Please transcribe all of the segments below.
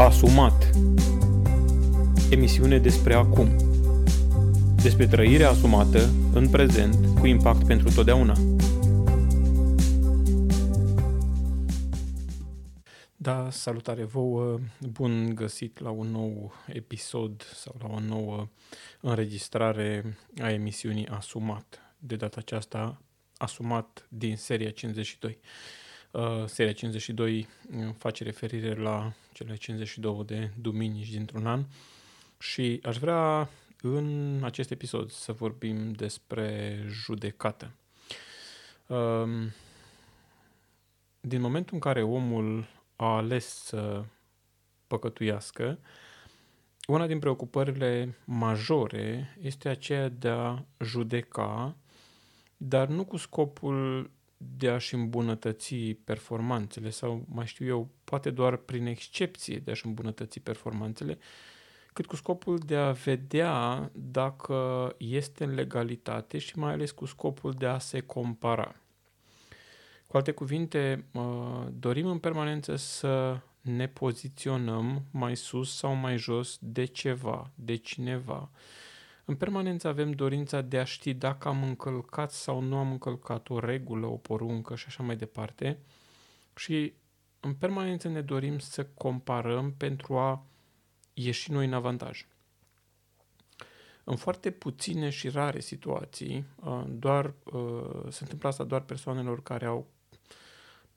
Asumat Emisiune despre acum Despre trăirea asumată în prezent cu impact pentru totdeauna Da, salutare vouă, bun găsit la un nou episod sau la o nouă înregistrare a emisiunii Asumat. De data aceasta, Asumat din seria 52. Uh, seria 52 uh, face referire la cele 52 de duminici dintr-un an și aș vrea în acest episod să vorbim despre judecată. Um, din momentul în care omul a ales să păcătuiască, una din preocupările majore este aceea de a judeca, dar nu cu scopul de a-și îmbunătăți performanțele sau, mai știu eu, poate doar prin excepție de a-și îmbunătăți performanțele, cât cu scopul de a vedea dacă este în legalitate și mai ales cu scopul de a se compara. Cu alte cuvinte, dorim în permanență să ne poziționăm mai sus sau mai jos de ceva, de cineva, în permanență avem dorința de a ști dacă am încălcat sau nu am încălcat o regulă, o poruncă și așa mai departe. Și în permanență ne dorim să comparăm pentru a ieși noi în avantaj. În foarte puține și rare situații, uh, doar, uh, se întâmplă asta doar persoanelor care au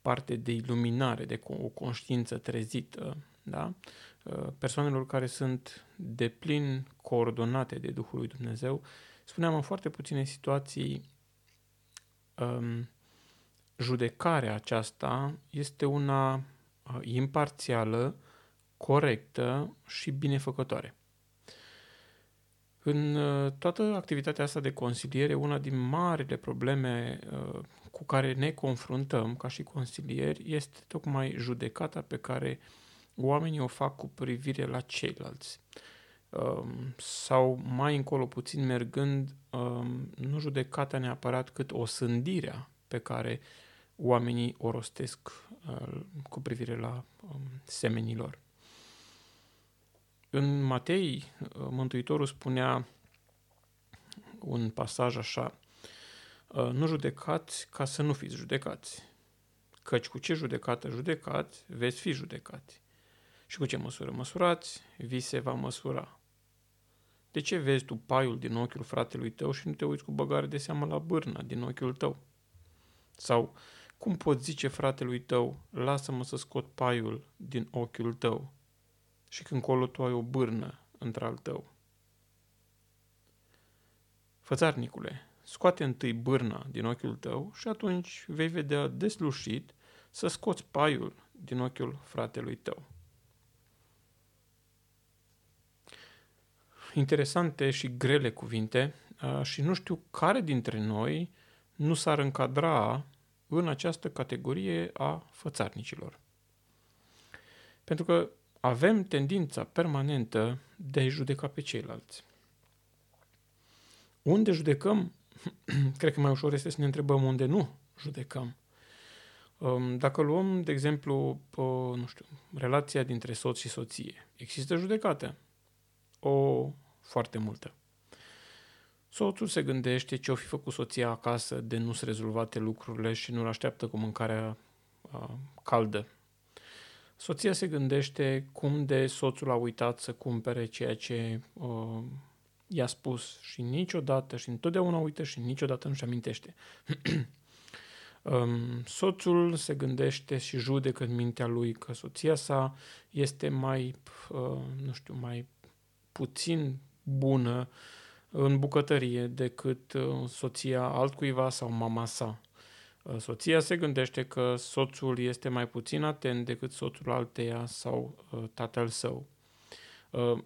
parte de iluminare, de o conștiință trezită, da? Uh, persoanelor care sunt de plin coordonate de Duhul lui Dumnezeu, spuneam în foarte puține situații, um, judecarea aceasta este una uh, imparțială, corectă și binefăcătoare. În uh, toată activitatea asta de consiliere, una din marile probleme uh, cu care ne confruntăm ca și consilieri este tocmai judecata pe care uh, oamenii o fac cu privire la ceilalți. Um, sau mai încolo puțin mergând, um, nu judecata neapărat cât o sândirea pe care oamenii o rostesc uh, cu privire la um, semenilor. În Matei, uh, Mântuitorul spunea un pasaj așa, uh, nu judecați ca să nu fiți judecați, căci cu ce judecată judecați, veți fi judecați. Și cu ce măsură măsurați, vi se va măsura. De ce vezi tu paiul din ochiul fratelui tău și nu te uiți cu băgare de seamă la bârna din ochiul tău? Sau cum poți zice fratelui tău, lasă-mă să scot paiul din ochiul tău și când colo tu ai o bârnă într-al tău? Fățarnicule, scoate întâi bârna din ochiul tău și atunci vei vedea deslușit să scoți paiul din ochiul fratelui tău. Interesante și grele cuvinte și nu știu care dintre noi nu s-ar încadra în această categorie a fățarnicilor. Pentru că avem tendința permanentă de a judeca pe ceilalți. Unde judecăm? Cred că mai ușor este să ne întrebăm unde nu judecăm. Dacă luăm, de exemplu, nu știu, relația dintre soț și soție, există judecată. O foarte multă. Soțul se gândește ce o fi făcut soția acasă de nu se rezolvate lucrurile și nu-l așteaptă cu mâncarea uh, caldă. Soția se gândește cum de soțul a uitat să cumpere ceea ce uh, i-a spus și niciodată și întotdeauna uită și niciodată nu-și amintește. um, soțul se gândește și judecă în mintea lui că soția sa este mai, uh, nu știu, mai puțin bună în bucătărie decât uh, soția altcuiva sau mama sa. Uh, soția se gândește că soțul este mai puțin atent decât soțul alteia sau uh, tatăl său.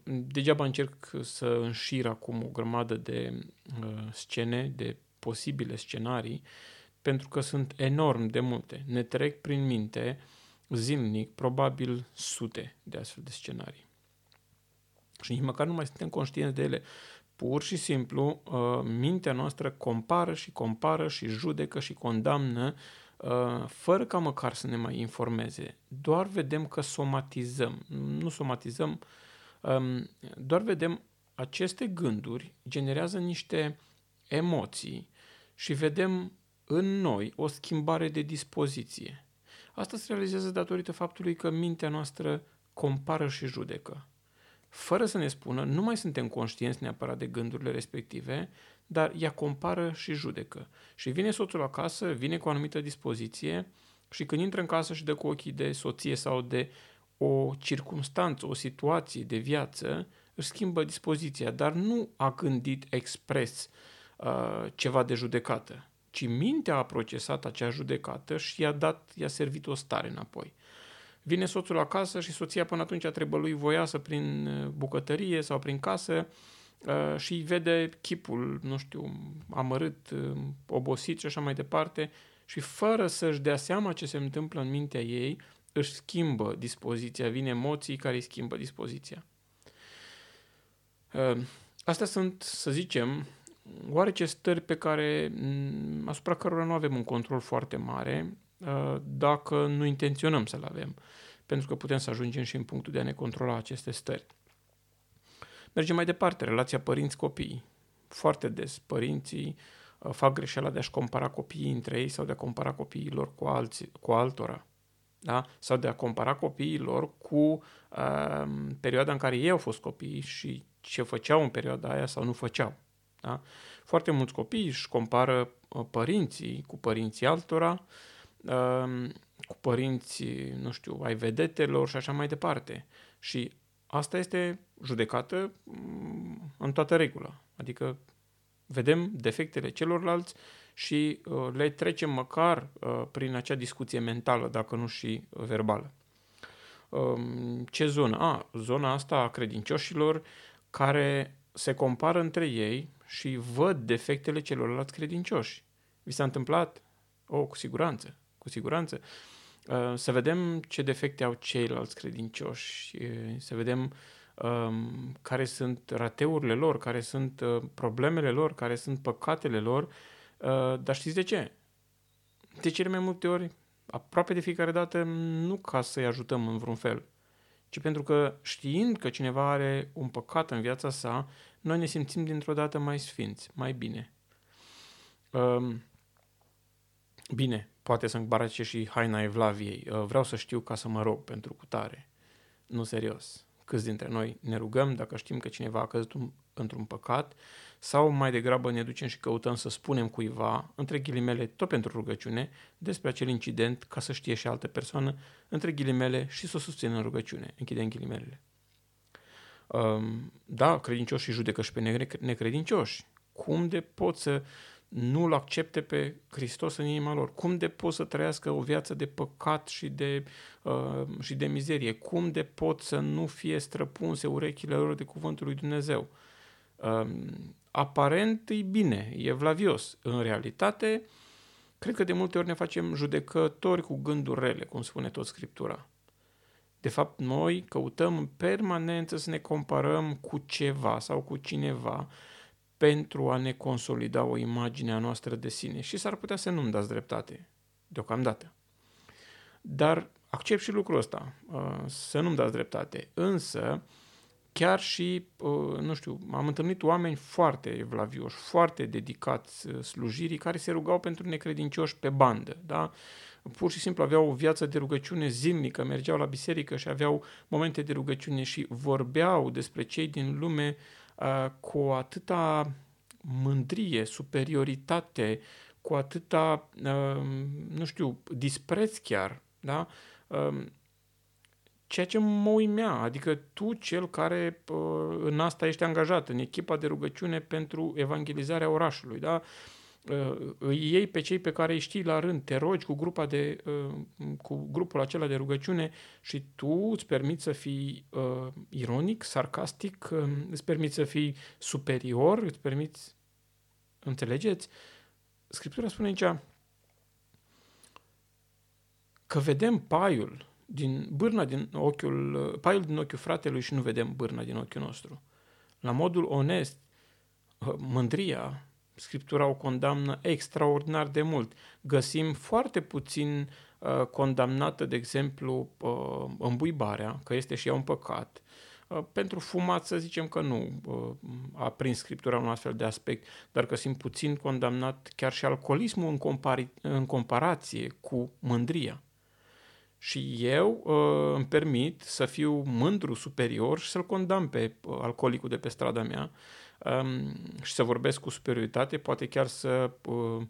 Degeaba încerc să înșir acum o grămadă de scene, de posibile scenarii, pentru că sunt enorm de multe. Ne trec prin minte zilnic, probabil sute de astfel de scenarii și nici măcar nu mai suntem conștienți de ele. Pur și simplu, uh, mintea noastră compară și compară și judecă și condamnă uh, fără ca măcar să ne mai informeze. Doar vedem că somatizăm. Nu somatizăm, um, doar vedem aceste gânduri generează niște emoții și vedem în noi o schimbare de dispoziție. Asta se realizează datorită faptului că mintea noastră compară și judecă. Fără să ne spună, nu mai suntem conștienți neapărat de gândurile respective, dar ea compară și judecă. Și vine soțul acasă, vine cu o anumită dispoziție și când intră în casă și dă cu ochii de soție sau de o circunstanță, o situație de viață, își schimbă dispoziția, dar nu a gândit expres uh, ceva de judecată, ci mintea a procesat acea judecată și i-a dat, i-a servit o stare înapoi. Vine soțul acasă și soția până atunci trebuie lui voiasă prin uh, bucătărie sau prin casă uh, și îi vede chipul, nu știu, amărât, uh, obosit și așa mai departe și fără să-și dea seama ce se întâmplă în mintea ei, își schimbă dispoziția, vine emoții care îi schimbă dispoziția. Astea sunt, să zicem, oarece stări pe care, asupra cărora nu avem un control foarte mare, dacă nu intenționăm să-l avem, pentru că putem să ajungem și în punctul de a ne controla aceste stări. Mergem mai departe, relația părinți-copii. Foarte des părinții fac greșeala de a-și compara copiii între ei sau de a compara copiii lor cu, alții, cu altora. Da? Sau de a compara copiii lor cu uh, perioada în care ei au fost copii și ce făceau în perioada aia sau nu făceau. Da? Foarte mulți copii își compară uh, părinții cu părinții altora, um, cu părinții, nu știu, ai vedetelor și așa mai departe. Și asta este judecată mm, în toată regula. Adică vedem defectele celorlalți și uh, le trecem măcar uh, prin acea discuție mentală, dacă nu și verbală. Um, ce zonă? A, zona asta a credincioșilor care se compară între ei și văd defectele celorlalți credincioși. Vi s-a întâmplat? O, oh, cu siguranță, cu siguranță. Uh, să vedem ce defecte au ceilalți credincioși, să vedem um, care sunt rateurile lor, care sunt uh, problemele lor, care sunt păcatele lor. Uh, dar știți de ce? De cele mai multe ori, aproape de fiecare dată, nu ca să-i ajutăm în vreun fel, ci pentru că știind că cineva are un păcat în viața sa, noi ne simțim dintr-o dată mai sfinți, mai bine. Um, bine, poate să îmbarace și haina Evlaviei. Uh, vreau să știu ca să mă rog pentru cutare. Nu serios. Câți dintre noi ne rugăm dacă știm că cineva a căzut într-un păcat sau mai degrabă ne ducem și căutăm să spunem cuiva, între ghilimele, tot pentru rugăciune, despre acel incident ca să știe și altă persoană, între ghilimele, și să o susțină în rugăciune. Închidem ghilimelele. Um, da, credincioșii judecă și pe necredincioși. Cum de pot să nu-L accepte pe Hristos în inima lor? Cum de pot să trăiască o viață de păcat și de, uh, și de mizerie? Cum de pot să nu fie străpunse urechile lor de cuvântul lui Dumnezeu? Uh, aparent e bine, e vlavios. În realitate, cred că de multe ori ne facem judecători cu gânduri rele, cum spune tot Scriptura. De fapt, noi căutăm în permanență să ne comparăm cu ceva sau cu cineva pentru a ne consolida o imagine a noastră de sine. Și s-ar putea să nu-mi dați dreptate, deocamdată. Dar accept și lucrul ăsta, uh, să nu-mi dați dreptate. Însă, chiar și, uh, nu știu, am întâlnit oameni foarte evlavioși, foarte dedicați uh, slujirii, care se rugau pentru necredincioși pe bandă, da? Pur și simplu aveau o viață de rugăciune zilnică, mergeau la biserică și aveau momente de rugăciune și vorbeau despre cei din lume uh, cu atâta mândrie, superioritate, cu atâta, uh, nu știu, dispreț chiar, da? Uh, ceea ce mă uimea, adică tu cel care uh, în asta ești angajat, în echipa de rugăciune pentru evangelizarea orașului, da? Uh, îi iei pe cei pe care îi știi la rând, te rogi cu, grupa de, uh, cu grupul acela de rugăciune și tu îți permiți să fii uh, ironic, sarcastic, uh, îți permiți să fii superior, îți permiți, înțelegeți? Scriptura spune aici că vedem paiul din bârna din ochiul, paiul din ochiul fratelui și nu vedem bârna din ochiul nostru. La modul onest, mândria, Scriptura o condamnă extraordinar de mult. Găsim foarte puțin uh, condamnată, de exemplu, uh, îmbuibarea, că este și ea un păcat. Uh, pentru fumat să zicem că nu uh, a prins Scriptura un astfel de aspect, dar găsim puțin condamnat chiar și alcoolismul în, compari- în comparație cu mândria. Și eu uh, îmi permit să fiu mândru superior și să-l condamn pe uh, alcoolicul de pe strada mea um, și să vorbesc cu superioritate, poate chiar să uh,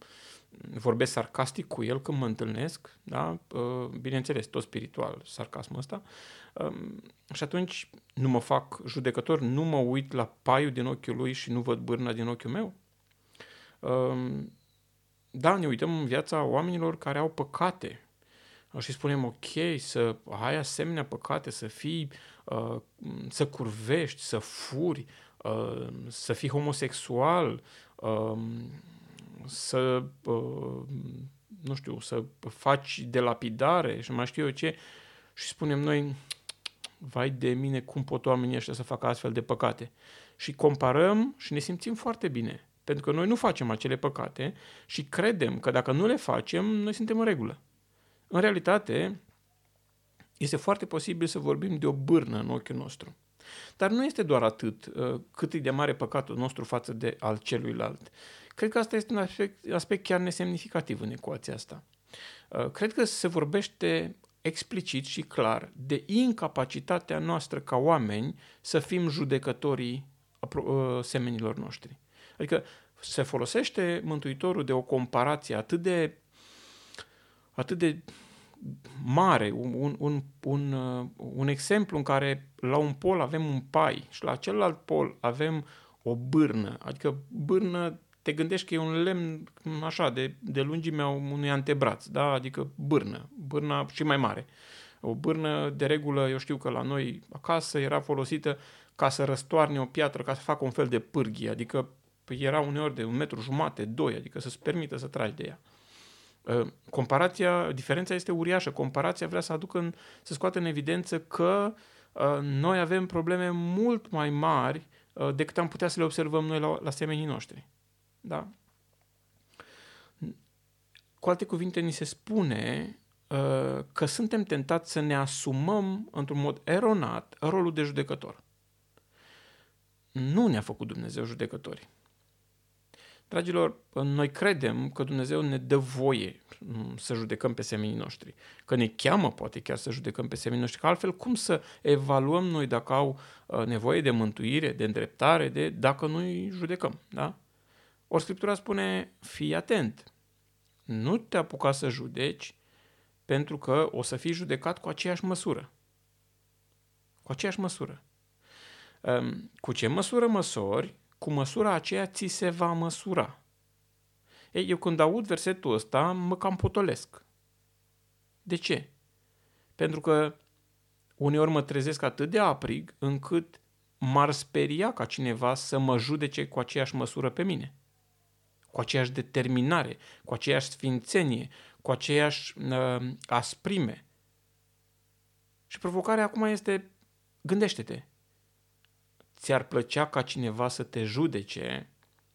vorbesc sarcastic cu el când mă întâlnesc, da? Uh, bineînțeles, tot spiritual, sarcasmul ăsta, um, și atunci nu mă fac judecător, nu mă uit la paiul din ochiul lui și nu văd bârna din ochiul meu. Um, da, ne uităm în viața oamenilor care au păcate, și spunem ok, să ai asemenea păcate, să fii, uh, să curvești, să furi, uh, să fii homosexual, uh, să, uh, nu știu, să faci delapidare și mai știu eu ce. Și spunem noi, vai de mine, cum pot oamenii ăștia să facă astfel de păcate? Și comparăm și ne simțim foarte bine. Pentru că noi nu facem acele păcate și credem că dacă nu le facem, noi suntem în regulă. În realitate, este foarte posibil să vorbim de o bârnă în ochiul nostru. Dar nu este doar atât uh, cât e de mare păcatul nostru față de al celuilalt. Cred că asta este un aspect, aspect chiar nesemnificativ în ecuația asta. Uh, cred că se vorbește explicit și clar de incapacitatea noastră ca oameni să fim judecătorii uh, semenilor noștri. Adică se folosește Mântuitorul de o comparație atât de atât de mare, un, un, un, uh, un exemplu în care la un pol avem un pai și la celălalt pol avem o bârnă, adică bârnă te gândești că e un lemn așa de, de lungimea unui antebraț, da? adică bârnă, bârna și mai mare. O bârnă, de regulă, eu știu că la noi acasă era folosită ca să răstoarne o piatră, ca să facă un fel de pârghie, adică era uneori de un metru jumate, doi, adică să-ți permită să tragi de ea. Uh, comparația, diferența este uriașă. Comparația vrea să aducă în, să scoată în evidență că uh, noi avem probleme mult mai mari uh, decât am putea să le observăm noi la, la semenii noștri. Da? Cu alte cuvinte, ni se spune uh, că suntem tentați să ne asumăm într-un mod eronat rolul de judecător. Nu ne-a făcut Dumnezeu judecători. Dragilor, noi credem că Dumnezeu ne dă voie mm, să judecăm pe semenii noștri, că ne cheamă poate chiar să judecăm pe semenii noștri, că altfel cum să evaluăm noi dacă au uh, nevoie de mântuire, de îndreptare, de dacă noi judecăm, da? Ori Scriptura spune, fii atent, nu te apuca să judeci pentru că o să fii judecat cu aceeași măsură. Cu aceeași măsură. Um, cu ce măsură măsori, cu măsura aceea ți se va măsura. Ei, eu când aud versetul ăsta, mă cam potolesc. De ce? Pentru că uneori mă trezesc atât de aprig încât m-ar speria ca cineva să mă judece cu aceeași măsură pe mine, cu aceeași determinare, cu aceeași sfințenie, cu aceeași uh, asprime. Și provocarea acum este, gândește-te, ți-ar plăcea ca cineva să te judece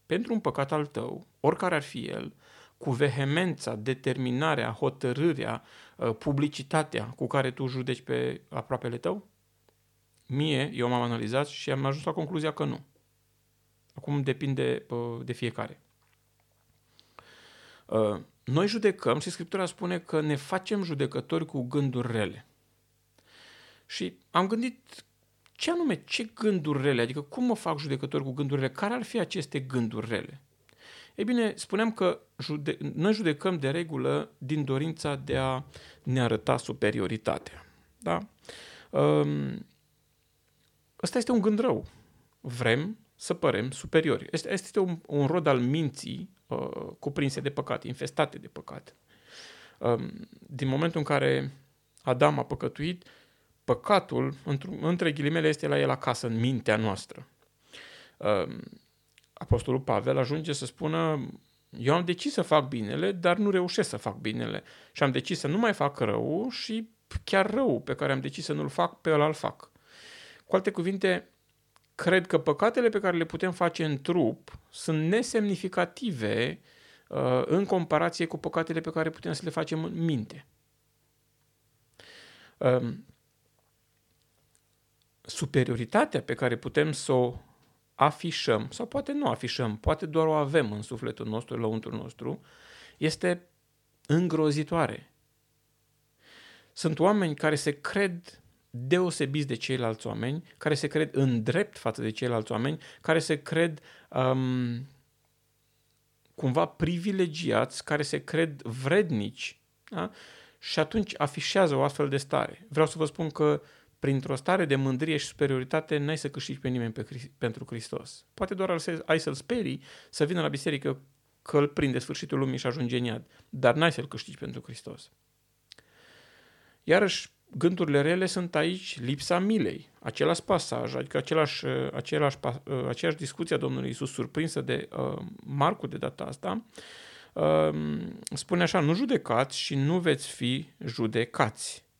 pentru un păcat al tău, oricare ar fi el, cu vehemența, determinarea, hotărârea, uh, publicitatea cu care tu judeci pe aproapele tău? Mie, eu m-am analizat și am ajuns la concluzia că nu. Acum depinde uh, de fiecare. Uh, noi judecăm și Scriptura spune că ne facem judecători cu gânduri rele. Și am gândit ce anume, ce gânduri rele, adică cum mă fac judecător cu gânduri rele, care ar fi aceste gânduri rele? Ei bine, spuneam că jude- noi judecăm de regulă din dorința de a ne arăta superioritatea. Da? Um, ăsta este un gând rău. Vrem să părem superiori. Este, este un, un rod al minții uh, cuprinse de păcat, infestate de păcat. Um, din momentul în care Adam a păcătuit, păcatul, între ghilimele, este la el acasă, în mintea noastră. Ehm, Apostolul Pavel ajunge să spună, eu am decis să fac binele, dar nu reușesc să fac binele. Și am decis să nu mai fac rău și chiar rău pe care am decis să nu-l fac, pe ăla îl fac. Cu alte cuvinte, cred că păcatele pe care le putem face în trup sunt nesemnificative uh, în comparație cu păcatele pe care putem să le facem în minte. Um, superioritatea pe care putem să o afișăm, sau poate nu afișăm, poate doar o avem în sufletul nostru, lăuntul nostru, este îngrozitoare. Sunt oameni care se cred deosebiți de ceilalți oameni, care se cred în drept față de ceilalți oameni, care se cred um, cumva privilegiați, care se cred vrednici da? și atunci afișează o astfel de stare. Vreau să vă spun că printr-o stare de mândrie și superioritate n-ai să câștigi pe nimeni pe, pentru Hristos. Poate doar ai să-l sperii să vină la biserică că îl prinde sfârșitul lumii și ajunge în iad, dar n-ai să-l câștigi pentru Hristos. Iarăși, gândurile rele sunt aici lipsa milei, același pasaj, adică același, același, aceeași discuție a Domnului Isus surprinsă de uh, Marcu de data asta, uh, spune așa, nu judecați și nu veți fi judecați.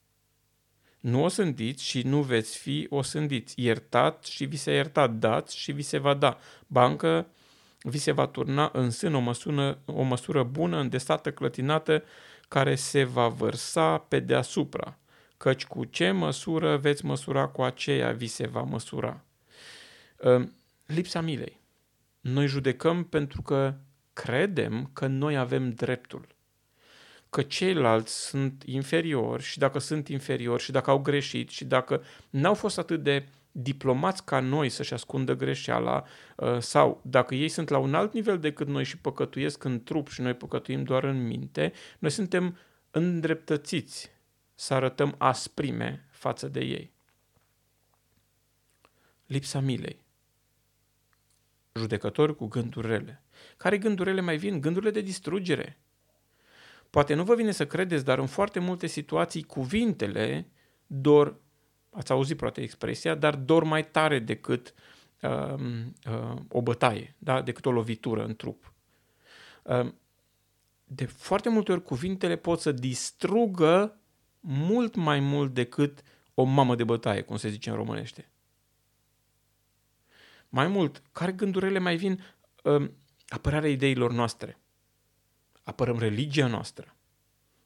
Nu o sândiți și nu veți fi o sândiți. Iertat și vi se iertat. Dați și vi se va da. Bancă vi se va turna în sân o măsură, o măsură bună, îndesată, clătinată, care se va vărsa pe deasupra. Căci cu ce măsură veți măsura, cu aceea vi se va măsura. Ă, lipsa milei. Noi judecăm pentru că credem că noi avem dreptul că ceilalți sunt inferiori și dacă sunt inferiori și dacă au greșit și dacă n-au fost atât de diplomați ca noi să-și ascundă greșeala uh, sau dacă ei sunt la un alt nivel decât noi și păcătuiesc în trup și noi păcătuim doar în minte, noi suntem îndreptățiți să arătăm asprime față de ei. Lipsa milei. Judecători cu gânduri rele. Care gânduri rele mai vin? Gândurile de distrugere Poate nu vă vine să credeți, dar în foarte multe situații cuvintele dor, ați auzit poate expresia, dar dor mai tare decât uh, uh, o bătaie, da? decât o lovitură în trup. Uh, de foarte multe ori cuvintele pot să distrugă mult mai mult decât o mamă de bătaie, cum se zice în românește. Mai mult, care gândurile mai vin? Uh, apărarea ideilor noastre apărăm religia noastră,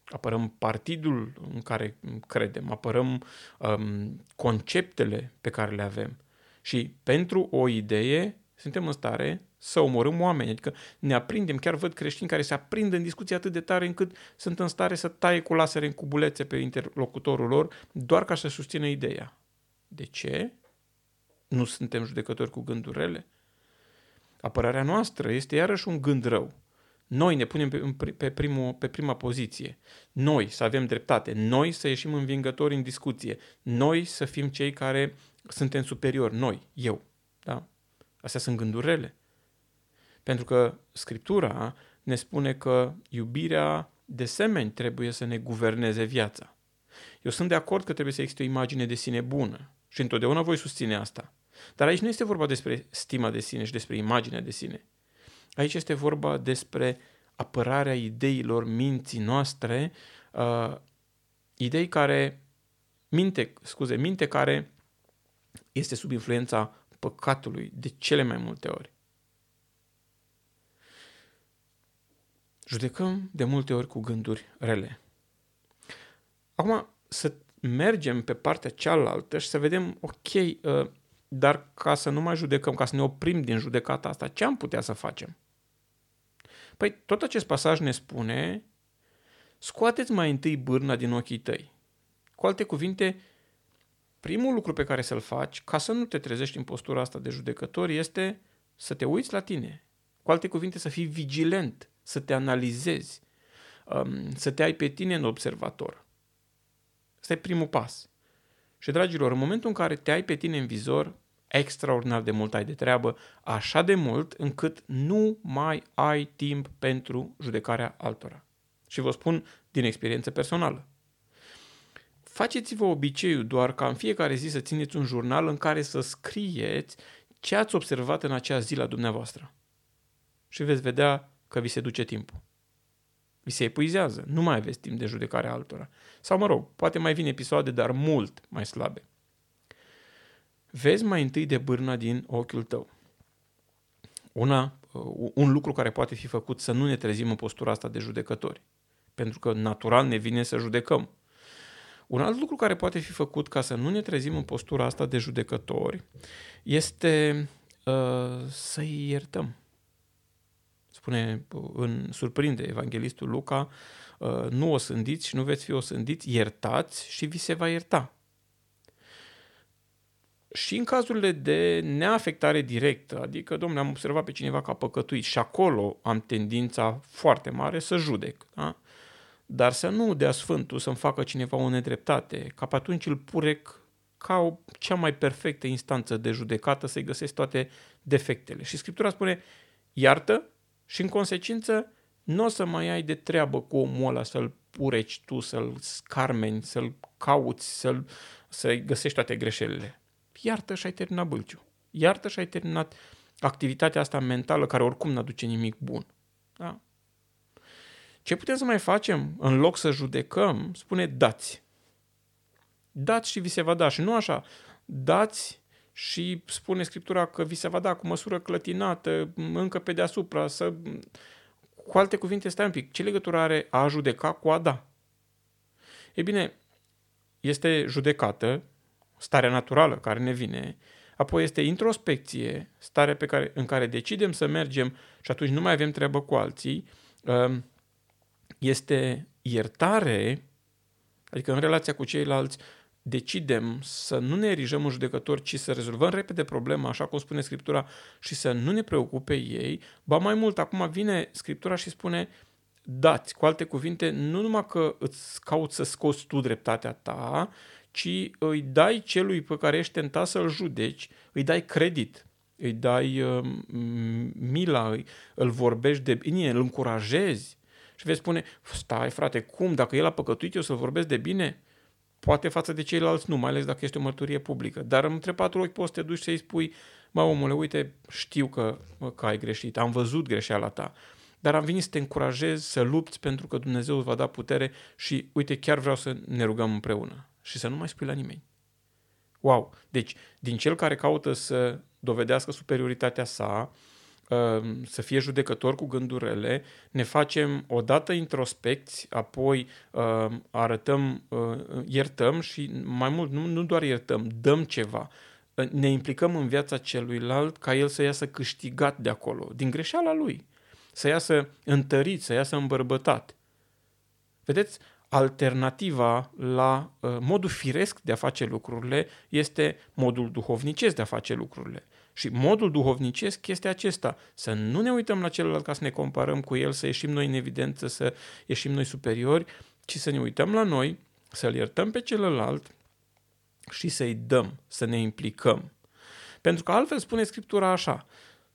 apărăm partidul în care credem, apărăm um, conceptele pe care le avem. Și pentru o idee suntem în stare să omorâm oameni. Adică ne aprindem, chiar văd creștini care se aprind în discuții atât de tare încât sunt în stare să taie cu lasere în cubulețe pe interlocutorul lor doar ca să susțină ideea. De ce? Nu suntem judecători cu gânduri rele? Apărarea noastră este iarăși un gând rău. Noi ne punem pe, pe, primul, pe prima poziție. Noi să avem dreptate. Noi să ieșim învingători în discuție. Noi să fim cei care suntem superiori. Noi, eu. Da? Astea sunt gândurile. Pentru că Scriptura ne spune că iubirea de semeni trebuie să ne guverneze viața. Eu sunt de acord că trebuie să existe o imagine de sine bună și întotdeauna voi susține asta. Dar aici nu este vorba despre stima de sine și despre imaginea de sine. Aici este vorba despre apărarea ideilor minții noastre, uh, idei care, minte, scuze, minte care este sub influența păcatului de cele mai multe ori. Judecăm de multe ori cu gânduri rele. Acum, să mergem pe partea cealaltă și să vedem, ok, uh, dar ca să nu mai judecăm, ca să ne oprim din judecata asta, ce am putea să facem? Păi tot acest pasaj ne spune, scoateți mai întâi bârna din ochii tăi. Cu alte cuvinte, primul lucru pe care să-l faci, ca să nu te trezești în postura asta de judecător, este să te uiți la tine. Cu alte cuvinte, să fii vigilent, să te analizezi, um, să te ai pe tine în observator. Asta e primul pas. Și, dragilor, în momentul în care te ai pe tine în vizor, extraordinar de mult ai de treabă, așa de mult încât nu mai ai timp pentru judecarea altora. Și vă spun din experiență personală. Faceți-vă obiceiul doar ca în fiecare zi să țineți un jurnal în care să scrieți ce ați observat în acea zi la dumneavoastră. Și veți vedea că vi se duce timpul. Vi se epuizează, nu mai aveți timp de judecare altora. Sau mă rog, poate mai vin episoade, dar mult mai slabe. Vezi mai întâi de bârna din ochiul tău. Una, uh, un lucru care poate fi făcut să nu ne trezim în postura asta de judecători. Pentru că natural ne vine să judecăm. Un alt lucru care poate fi făcut ca să nu ne trezim în postura asta de judecători este uh, să-i iertăm. Spune, în surprinde evanghelistul Luca, uh, nu o sândiți și nu veți fi o sândiți, iertați și vi se va ierta. Și în cazurile de neafectare directă, adică, domnule, am observat pe cineva că a păcătuit și acolo am tendința foarte mare să judec. Da? dar să nu dea Sfântul să-mi facă cineva o nedreptate, ca pe atunci îl purec ca o cea mai perfectă instanță de judecată să-i găsesc toate defectele. Și Scriptura spune, iartă și în consecință nu o să mai ai de treabă cu omul ăla să-l pureci tu, să-l scarmeni, să-l cauți, să-l, să-i găsești toate greșelile. Iartă și ai terminat bâlciu. Iartă și ai terminat activitatea asta mentală care oricum nu aduce nimic bun. Da? Ce putem să mai facem? În loc să judecăm, spune dați. Dați și vi se va da. Și nu așa. Dați și spune Scriptura că vi se va da cu măsură clătinată, încă pe deasupra, să... Cu alte cuvinte, stai un pic. Ce legătură are a judeca cu a da? E bine, este judecată, starea naturală care ne vine, apoi este introspecție, starea pe care, în care decidem să mergem și atunci nu mai avem treabă cu alții, este iertare, adică în relația cu ceilalți decidem să nu ne erijăm în judecători, ci să rezolvăm repede problema, așa cum spune Scriptura, și să nu ne preocupe ei, ba mai mult, acum vine Scriptura și spune, dați, cu alte cuvinte, nu numai că îți cauți să scoți tu dreptatea ta, ci îi dai celui pe care ești tentat să-l judeci, îi dai credit, îi dai uh, mila, îl vorbești de bine, îl încurajezi, și vei spune, stai frate, cum, dacă el a păcătuit, eu să vorbesc de bine? Poate față de ceilalți nu, mai ales dacă este o mărturie publică. Dar între patru ochi poți să te duci să-i spui, mă omule, uite, știu că, că ai greșit, am văzut greșeala ta, dar am venit să te încurajez să lupți pentru că Dumnezeu îți va da putere și uite, chiar vreau să ne rugăm împreună și să nu mai spui la nimeni. Wow! Deci, din cel care caută să dovedească superioritatea sa, Ehm, să fie judecător cu gândurile, ne facem odată introspecți, apoi ehm, arătăm, ehm, iertăm și mai mult, nu, nu doar iertăm, dăm ceva. Ne implicăm în viața celuilalt ca el să iasă câștigat de acolo, din greșeala lui, să iasă întărit, să iasă îmbărbătat. Vedeți, alternativa la uh, modul firesc de a face lucrurile este modul duhovnicesc de a face lucrurile. Și modul duhovnicesc este acesta, să nu ne uităm la celălalt ca să ne comparăm cu el, să ieșim noi în evidență, să ieșim noi superiori, ci să ne uităm la noi, să-l iertăm pe celălalt și să-i dăm, să ne implicăm. Pentru că altfel spune Scriptura așa,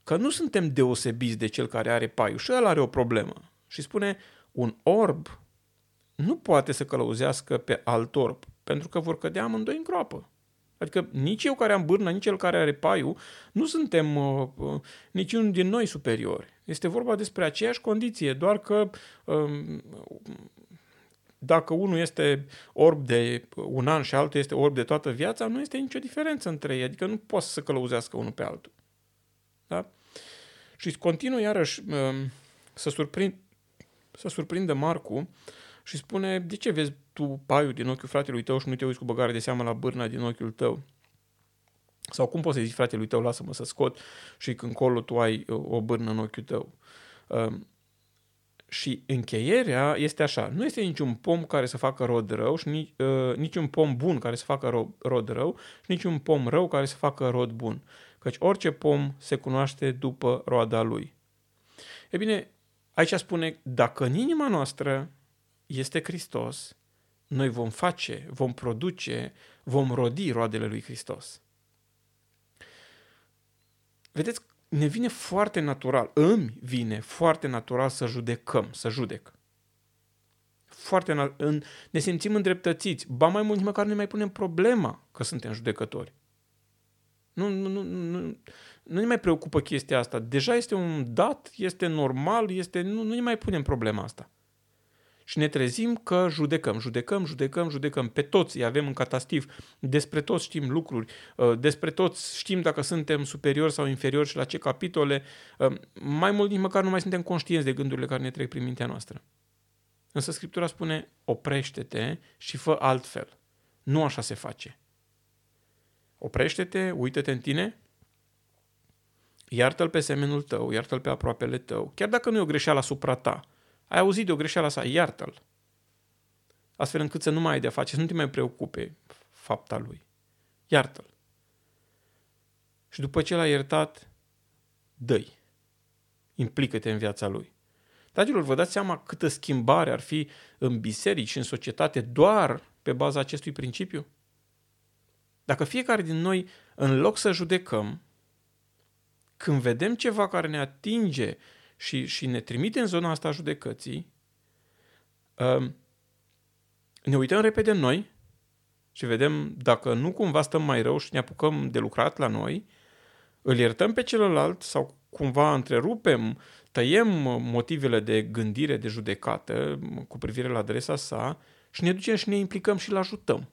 că nu suntem deosebiți de cel care are paiul și el are o problemă. Și spune, un orb nu poate să călăuzească pe alt orb, pentru că vor cădea amândoi în groapă. Adică nici eu care am bârnă, nici el care are paiul, nu suntem uh, uh, niciunul din noi superiori. Este vorba despre aceeași condiție, doar că uh, dacă unul este orb de un an și altul este orb de toată viața, nu este nicio diferență între ei, adică nu poate să călăuzească unul pe altul. Da? Și continuă iarăși uh, să, surprind, să surprindă Marcu și spune, de ce vezi tu paiul din ochiul fratelui tău și nu te uiți cu băgare de seamă la bârna din ochiul tău? Sau cum poți să zici fratelui tău, lasă-mă să scot și când colo tu ai uh, o bârnă în ochiul tău? Um, și încheierea este așa, nu este niciun pom care să facă rod rău și nici, uh, niciun pom bun care să facă ro- rod rău și niciun pom rău care să facă rod bun. Căci orice pom se cunoaște după roada lui. E bine, aici spune, dacă în inima noastră este Hristos, noi vom face, vom produce, vom rodi roadele lui Hristos. Vedeți, ne vine foarte natural, îmi vine foarte natural să judecăm, să judec. Foarte în, ne simțim îndreptățiți, ba mai mult, măcar ne mai punem problema că suntem judecători. Nu, nu, nu, nu, nu ne mai preocupă chestia asta. Deja este un dat, este normal, este, nu, nu ne mai punem problema asta. Și ne trezim că judecăm, judecăm, judecăm, judecăm. Pe toți îi avem în catastiv, despre toți știm lucruri, uh, despre toți știm dacă suntem superiori sau inferiori și la ce capitole. Uh, mai mult nici măcar nu mai suntem conștienți de gândurile care ne trec prin mintea noastră. Însă Scriptura spune, oprește-te și fă altfel. Nu așa se face. Oprește-te, uită-te în tine, iartă-l pe semenul tău, iartă-l pe aproapele tău, chiar dacă nu e o greșeală asupra ta. Ai auzit de o greșeală sa, iartă-l. Astfel încât să nu mai ai de-a face, să nu te mai preocupe fapta lui. Iartă-l. Și după ce l-ai iertat, dă-i. Implică-te în viața lui. Dragilor, vă dați seama câtă schimbare ar fi în biserici și în societate doar pe baza acestui principiu? Dacă fiecare din noi, în loc să judecăm, când vedem ceva care ne atinge și, și ne trimite în zona asta a judecății, um, ne uităm repede în noi și vedem dacă nu cumva stăm mai rău și ne apucăm de lucrat la noi, îl iertăm pe celălalt sau cumva întrerupem, tăiem motivele de gândire, de judecată cu privire la adresa sa și ne ducem și ne implicăm și îl ajutăm.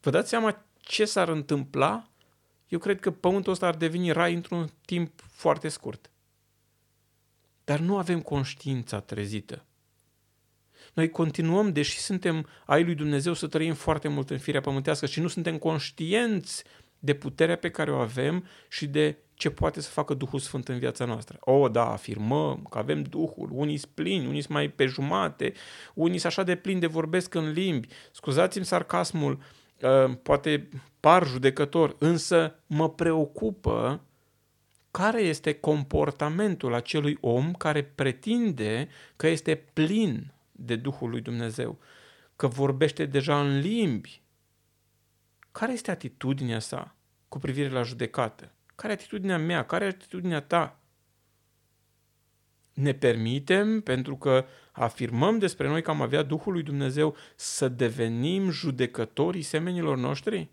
Vă dați seama ce s-ar întâmpla? Eu cred că pământul ăsta ar deveni rai într-un timp foarte scurt. Dar nu avem conștiința trezită. Noi continuăm, deși suntem ai lui Dumnezeu, să trăim foarte mult în firea pământească și nu suntem conștienți de puterea pe care o avem și de ce poate să facă Duhul Sfânt în viața noastră. O, da, afirmăm că avem Duhul, unii sunt plini, unii sunt mai pe jumate, unii sunt așa de plini de vorbesc în limbi. Scuzați-mi sarcasmul, uh, poate par judecător, însă mă preocupă care este comportamentul acelui om care pretinde că este plin de Duhul lui Dumnezeu, că vorbește deja în limbi. Care este atitudinea sa cu privire la judecată? Care e atitudinea mea? Care e atitudinea ta? Ne permitem, pentru că afirmăm despre noi că am avea Duhul lui Dumnezeu, să devenim judecătorii semenilor noștri?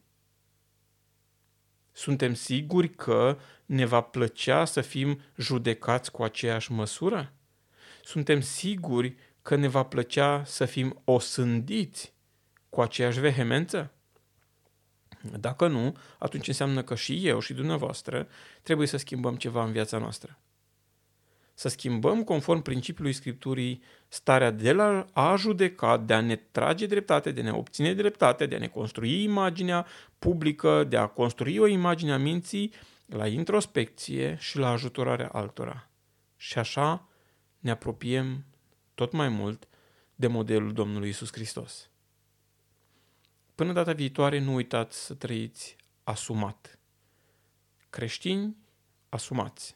Suntem siguri că ne va plăcea să fim judecați cu aceeași măsură? Suntem siguri că ne va plăcea să fim osândiți cu aceeași vehemență? Dacă nu, atunci înseamnă că și eu și dumneavoastră trebuie să schimbăm ceva în viața noastră. Să schimbăm, conform principiului Scripturii, starea de la a judeca, de a ne trage dreptate, de a ne obține dreptate, de a ne construi imaginea publică, de a construi o imagine a minții, la introspecție și la ajutorarea altora. Și așa ne apropiem tot mai mult de modelul Domnului Isus Hristos. Până data viitoare, nu uitați să trăiți asumat. Creștini, asumați.